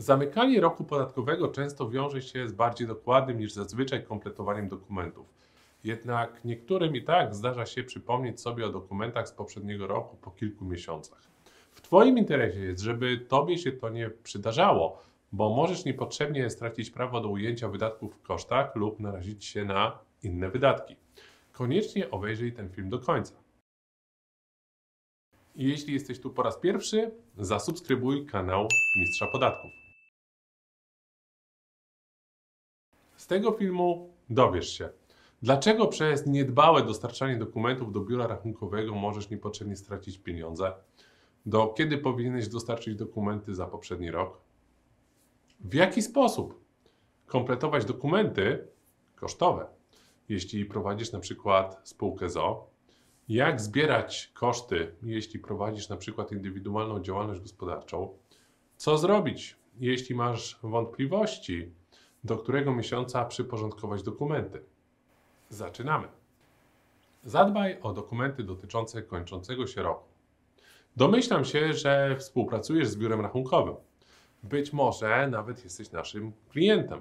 Zamykanie roku podatkowego często wiąże się z bardziej dokładnym niż zazwyczaj kompletowaniem dokumentów. Jednak niektórym i tak zdarza się przypomnieć sobie o dokumentach z poprzedniego roku po kilku miesiącach. W Twoim interesie jest, żeby Tobie się to nie przydarzało, bo możesz niepotrzebnie stracić prawo do ujęcia wydatków w kosztach lub narazić się na inne wydatki. Koniecznie obejrzyj ten film do końca. Jeśli jesteś tu po raz pierwszy, zasubskrybuj kanał Mistrza Podatków. Tego filmu dowiesz się, dlaczego przez niedbałe dostarczanie dokumentów do biura rachunkowego możesz niepotrzebnie stracić pieniądze, do kiedy powinieneś dostarczyć dokumenty za poprzedni rok, w jaki sposób kompletować dokumenty kosztowe, jeśli prowadzisz na przykład spółkę ZO, jak zbierać koszty, jeśli prowadzisz na przykład indywidualną działalność gospodarczą, co zrobić, jeśli masz wątpliwości, do którego miesiąca przyporządkować dokumenty. Zaczynamy. Zadbaj o dokumenty dotyczące kończącego się roku. Domyślam się, że współpracujesz z biurem rachunkowym. Być może nawet jesteś naszym klientem.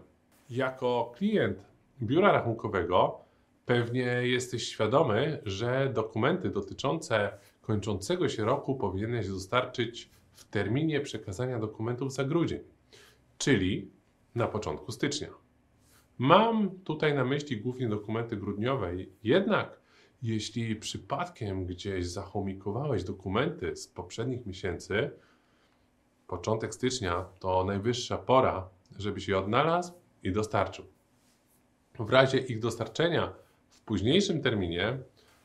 Jako klient biura rachunkowego pewnie jesteś świadomy, że dokumenty dotyczące kończącego się roku powinieneś dostarczyć w terminie przekazania dokumentów za grudzień, czyli na początku stycznia. Mam tutaj na myśli głównie dokumenty grudniowe, jednak jeśli przypadkiem gdzieś zachomikowałeś dokumenty z poprzednich miesięcy, początek stycznia to najwyższa pora, żebyś je odnalazł i dostarczył. W razie ich dostarczenia w późniejszym terminie,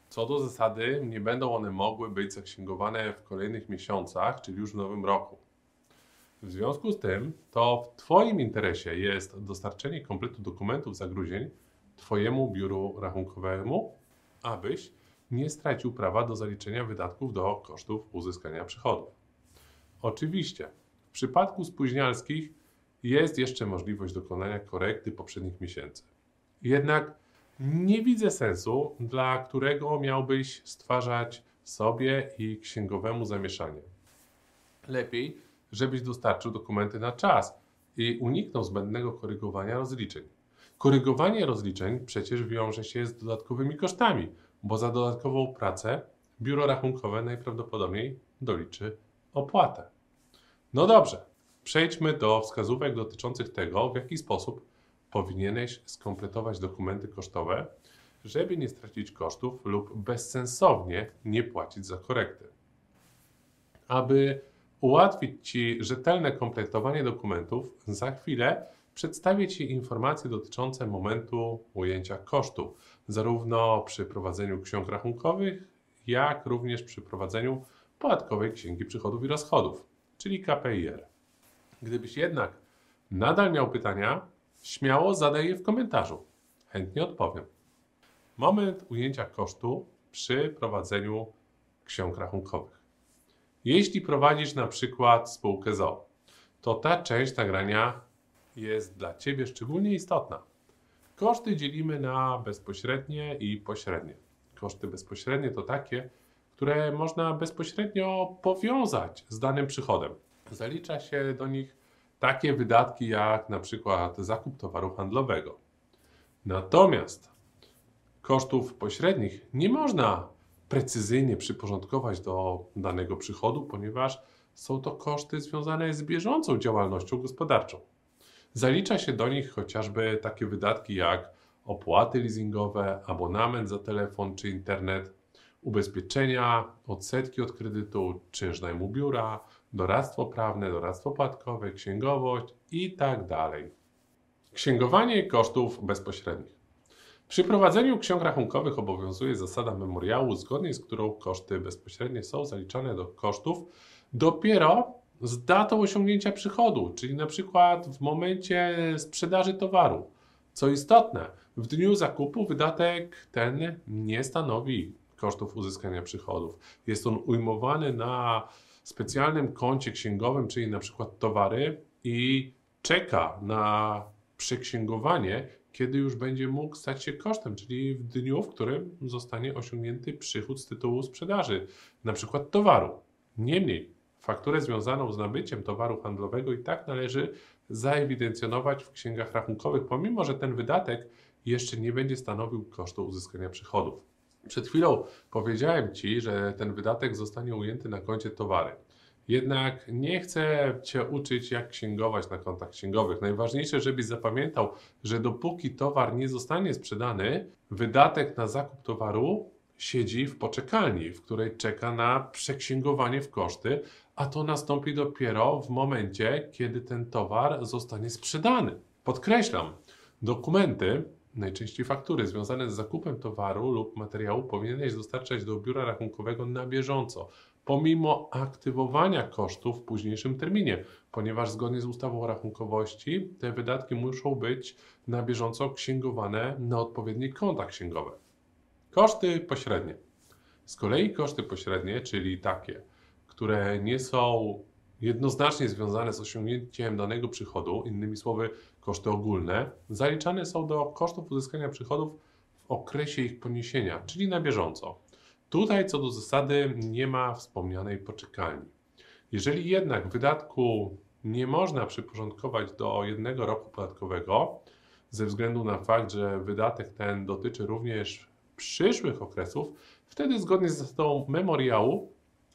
co do zasady, nie będą one mogły być zaksięgowane w kolejnych miesiącach, czyli już w nowym roku. W związku z tym, to w Twoim interesie jest dostarczenie kompletu dokumentów za grudzień Twojemu biuru rachunkowemu, abyś nie stracił prawa do zaliczenia wydatków do kosztów uzyskania przychodów. Oczywiście, w przypadku spóźnialskich jest jeszcze możliwość dokonania korekty poprzednich miesięcy. Jednak nie widzę sensu, dla którego miałbyś stwarzać sobie i księgowemu zamieszanie. Lepiej, żebyś dostarczył dokumenty na czas i uniknął zbędnego korygowania rozliczeń. Korygowanie rozliczeń przecież wiąże się z dodatkowymi kosztami, bo za dodatkową pracę biuro rachunkowe najprawdopodobniej doliczy opłatę. No dobrze, przejdźmy do wskazówek dotyczących tego, w jaki sposób powinieneś skompletować dokumenty kosztowe, żeby nie stracić kosztów lub bezsensownie nie płacić za korekty. Aby ułatwić Ci rzetelne kompletowanie dokumentów, za chwilę przedstawię Ci informacje dotyczące momentu ujęcia kosztów, zarówno przy prowadzeniu ksiąg rachunkowych, jak również przy prowadzeniu podatkowej księgi przychodów i rozchodów, czyli KPIR. Gdybyś jednak nadal miał pytania, śmiało zadaj je w komentarzu. Chętnie odpowiem. Moment ujęcia kosztu przy prowadzeniu ksiąg rachunkowych. Jeśli prowadzisz na przykład spółkę ZO, to ta część nagrania jest dla Ciebie szczególnie istotna. Koszty dzielimy na bezpośrednie i pośrednie. Koszty bezpośrednie to takie, które można bezpośrednio powiązać z danym przychodem. Zalicza się do nich takie wydatki jak na przykład zakup towaru handlowego. Natomiast kosztów pośrednich nie można precyzyjnie przyporządkować do danego przychodu, ponieważ są to koszty związane z bieżącą działalnością gospodarczą. Zalicza się do nich chociażby takie wydatki jak opłaty leasingowe, abonament za telefon czy internet, ubezpieczenia, odsetki od kredytu, czynsz najmu biura, doradztwo prawne, doradztwo płatkowe, księgowość itd. Tak Księgowanie kosztów bezpośrednich. Przy prowadzeniu ksiąg rachunkowych obowiązuje zasada memoriału, zgodnie z którą koszty bezpośrednie są zaliczane do kosztów dopiero z datą osiągnięcia przychodu, czyli na przykład w momencie sprzedaży towaru. Co istotne, w dniu zakupu wydatek ten nie stanowi kosztów uzyskania przychodów. Jest on ujmowany na specjalnym koncie księgowym, czyli na przykład towary i czeka na przeksięgowanie, kiedy już będzie mógł stać się kosztem, czyli w dniu, w którym zostanie osiągnięty przychód z tytułu sprzedaży, na przykład towaru. Niemniej Fakturę związaną z nabyciem towaru handlowego i tak należy zaewidencjonować w księgach rachunkowych, pomimo że ten wydatek jeszcze nie będzie stanowił kosztu uzyskania przychodów. Przed chwilą powiedziałem Ci, że ten wydatek zostanie ujęty na koncie towary. Jednak nie chcę Cię uczyć, jak księgować na kontach księgowych. Najważniejsze, żebyś zapamiętał, że dopóki towar nie zostanie sprzedany, wydatek na zakup towaru siedzi w poczekalni, w której czeka na przeksięgowanie w koszty, a to nastąpi dopiero w momencie, kiedy ten towar zostanie sprzedany. Podkreślam, dokumenty, najczęściej faktury związane z zakupem towaru lub materiału powinieneś dostarczać do biura rachunkowego na bieżąco, pomimo aktywowania kosztów w późniejszym terminie, ponieważ zgodnie z ustawą o rachunkowości te wydatki muszą być na bieżąco księgowane na odpowiednich kontach księgowe. Koszty pośrednie. Z kolei koszty pośrednie, czyli takie, które nie są jednoznacznie związane z osiągnięciem danego przychodu, innymi słowy koszty ogólne, zaliczane są do kosztów uzyskania przychodów w okresie ich poniesienia, czyli na bieżąco. Tutaj co do zasady nie ma wspomnianej poczekalni. Jeżeli jednak wydatku nie można przyporządkować do jednego roku podatkowego, ze względu na fakt, że wydatek ten dotyczy również przyszłych okresów, wtedy zgodnie z zasadą memoriału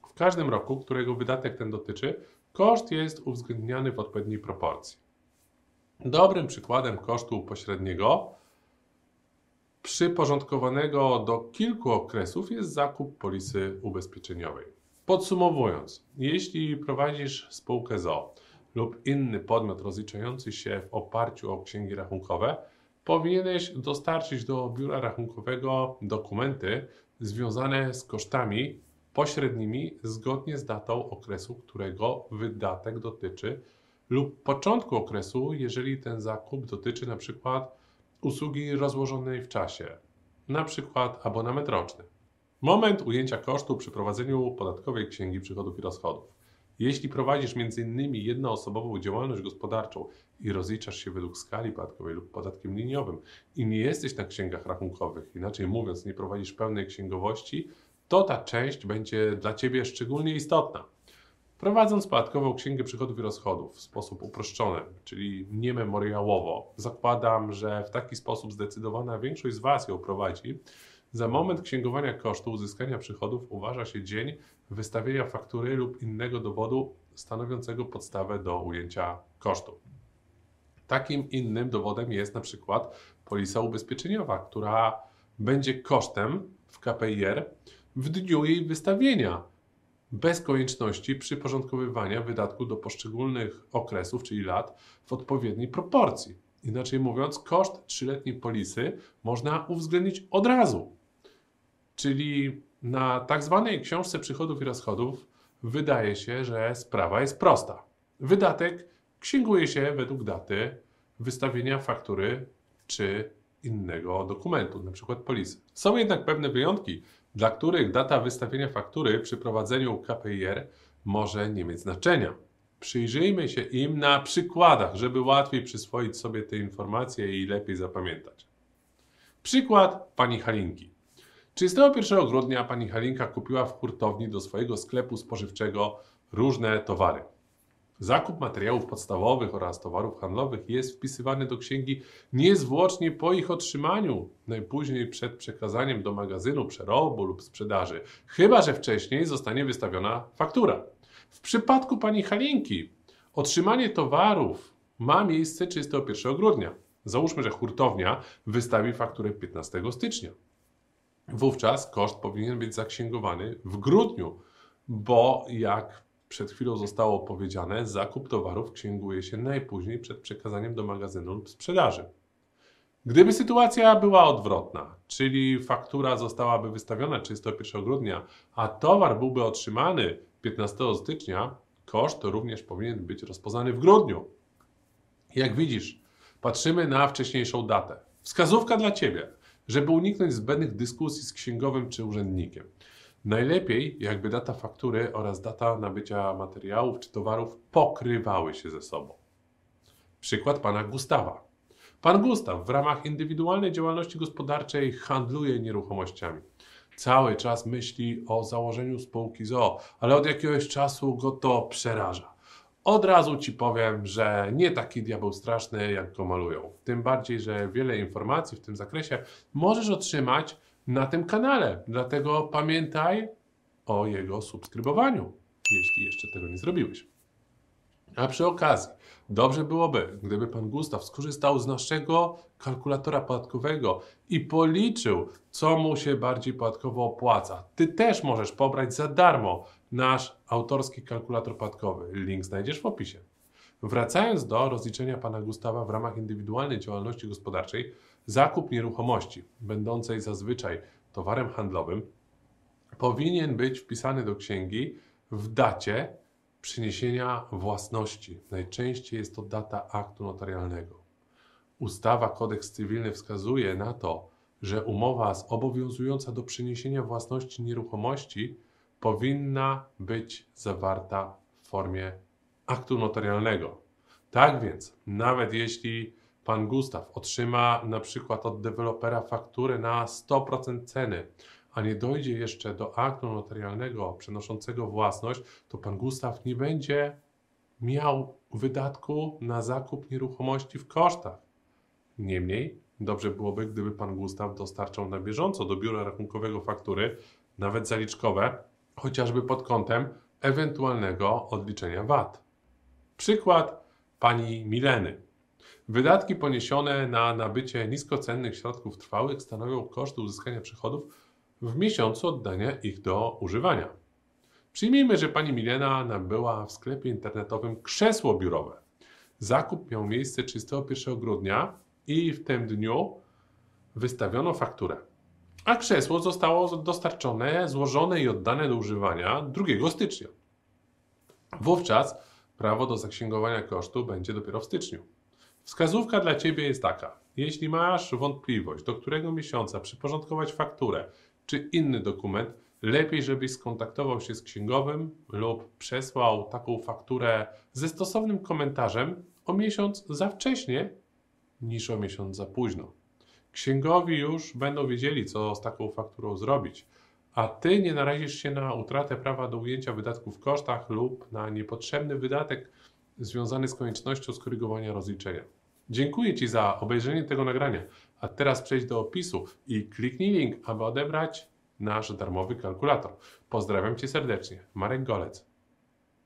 w każdym roku, którego wydatek ten dotyczy, koszt jest uwzględniany w odpowiedniej proporcji. Dobrym przykładem kosztu pośredniego przyporządkowanego do kilku okresów jest zakup polisy ubezpieczeniowej. Podsumowując, jeśli prowadzisz spółkę ZO lub inny podmiot rozliczający się w oparciu o księgi rachunkowe, powinieneś dostarczyć do biura rachunkowego dokumenty związane z kosztami pośrednimi zgodnie z datą okresu, którego wydatek dotyczy, lub początku okresu, jeżeli ten zakup dotyczy na przykład usługi rozłożonej w czasie, na przykład abonament roczny. Moment ujęcia kosztu przy prowadzeniu podatkowej księgi przychodów i rozchodów. Jeśli prowadzisz m.in. jednoosobową działalność gospodarczą i rozliczasz się według skali podatkowej lub podatkiem liniowym i nie jesteś na księgach rachunkowych, inaczej mówiąc, nie prowadzisz pełnej księgowości, to ta część będzie dla Ciebie szczególnie istotna. Prowadząc podatkową księgę przychodów i rozchodów w sposób uproszczony, czyli niememoriałowo, zakładam, że w taki sposób zdecydowana większość z Was ją prowadzi. Za moment księgowania kosztu uzyskania przychodów uważa się dzień wystawienia faktury lub innego dowodu stanowiącego podstawę do ujęcia kosztu. Takim innym dowodem jest na przykład polisa ubezpieczeniowa, która będzie kosztem w KPIR w dniu jej wystawienia, bez konieczności przyporządkowywania wydatku do poszczególnych okresów, czyli lat, w odpowiedniej proporcji. Inaczej mówiąc, koszt trzyletniej polisy można uwzględnić od razu. Czyli na tak zwanej książce przychodów i rozchodów wydaje się, że sprawa jest prosta. Wydatek księguje się według daty wystawienia faktury czy innego dokumentu, np. polisy. Są jednak pewne wyjątki, dla których data wystawienia faktury przy prowadzeniu KPIR może nie mieć znaczenia. Przyjrzyjmy się im na przykładach, żeby łatwiej przyswoić sobie te informacje i lepiej zapamiętać. Przykład pani Halinki. 31 grudnia pani Halinka kupiła w hurtowni do swojego sklepu spożywczego różne towary. Zakup materiałów podstawowych oraz towarów handlowych jest wpisywany do księgi niezwłocznie po ich otrzymaniu, najpóźniej przed przekazaniem do magazynu przerobu lub sprzedaży, chyba że wcześniej zostanie wystawiona faktura. W przypadku pani Halinki otrzymanie towarów ma miejsce 31 grudnia. Załóżmy, że hurtownia wystawi fakturę 15 stycznia. Wówczas koszt powinien być zaksięgowany w grudniu, bo jak przed chwilą zostało powiedziane, zakup towarów księguje się najpóźniej przed przekazaniem do magazynu lub sprzedaży. Gdyby sytuacja była odwrotna, czyli faktura zostałaby wystawiona 31 grudnia, a towar byłby otrzymany 15 stycznia, koszt również powinien być rozpoznany w grudniu. Jak widzisz, patrzymy na wcześniejszą datę. Wskazówka dla Ciebie, żeby uniknąć zbędnych dyskusji z księgowym czy urzędnikiem. Najlepiej, jakby data faktury oraz data nabycia materiałów czy towarów pokrywały się ze sobą. Przykład pana Gustawa. Pan Gustaw w ramach indywidualnej działalności gospodarczej handluje nieruchomościami. cały czas myśli o założeniu spółki ZOO, ale od jakiegoś czasu go to przeraża. Od razu Ci powiem, że nie taki diabeł straszny, jak go malują. Tym bardziej, że wiele informacji w tym zakresie możesz otrzymać na tym kanale. Dlatego pamiętaj o jego subskrybowaniu, jeśli jeszcze tego nie zrobiłeś. A przy okazji, dobrze byłoby, gdyby pan Gustaw skorzystał z naszego kalkulatora podatkowego i policzył, co mu się bardziej podatkowo opłaca. Ty też możesz pobrać za darmo nasz autorski kalkulator podatkowy. Link znajdziesz w opisie. Wracając do rozliczenia pana Gustawa w ramach indywidualnej działalności gospodarczej, zakup nieruchomości, będącej zazwyczaj towarem handlowym, powinien być wpisany do księgi w dacie przyniesienia własności. Najczęściej jest to data aktu notarialnego. Ustawa Kodeks Cywilny wskazuje na to, że umowa zobowiązująca do przeniesienia własności nieruchomości powinna być zawarta w formie aktu notarialnego. Tak więc, nawet jeśli pan Gustaw otrzyma na przykład od dewelopera fakturę na 100% ceny, a nie dojdzie jeszcze do aktu notarialnego przenoszącego własność, to pan Gustaw nie będzie miał wydatku na zakup nieruchomości w kosztach. Niemniej, dobrze byłoby, gdyby pan Gustaw dostarczał na bieżąco do biura rachunkowego faktury, nawet zaliczkowe, chociażby pod kątem ewentualnego odliczenia VAT. Przykład pani Mileny. Wydatki poniesione na nabycie niskocennych środków trwałych stanowią koszty uzyskania przychodów w miesiącu oddania ich do używania. Przyjmijmy, że pani Milena nabyła w sklepie internetowym krzesło biurowe. Zakup miał miejsce 31 grudnia i w tym dniu wystawiono fakturę. A krzesło zostało dostarczone, złożone i oddane do używania 2 stycznia. Wówczas prawo do zaksięgowania kosztu będzie dopiero w styczniu. Wskazówka dla Ciebie jest taka. Jeśli masz wątpliwość, do którego miesiąca przyporządkować fakturę czy inny dokument, lepiej, żebyś skontaktował się z księgowym lub przesłał taką fakturę ze stosownym komentarzem o miesiąc za wcześnie niż o miesiąc za późno. Księgowi już będą wiedzieli, co z taką fakturą zrobić, a ty nie narazisz się na utratę prawa do ujęcia wydatków w kosztach lub na niepotrzebny wydatek związany z koniecznością skorygowania rozliczenia. Dziękuję Ci za obejrzenie tego nagrania. A teraz przejdź do opisu i kliknij link, aby odebrać nasz darmowy kalkulator. Pozdrawiam Cię serdecznie. Marek Golec.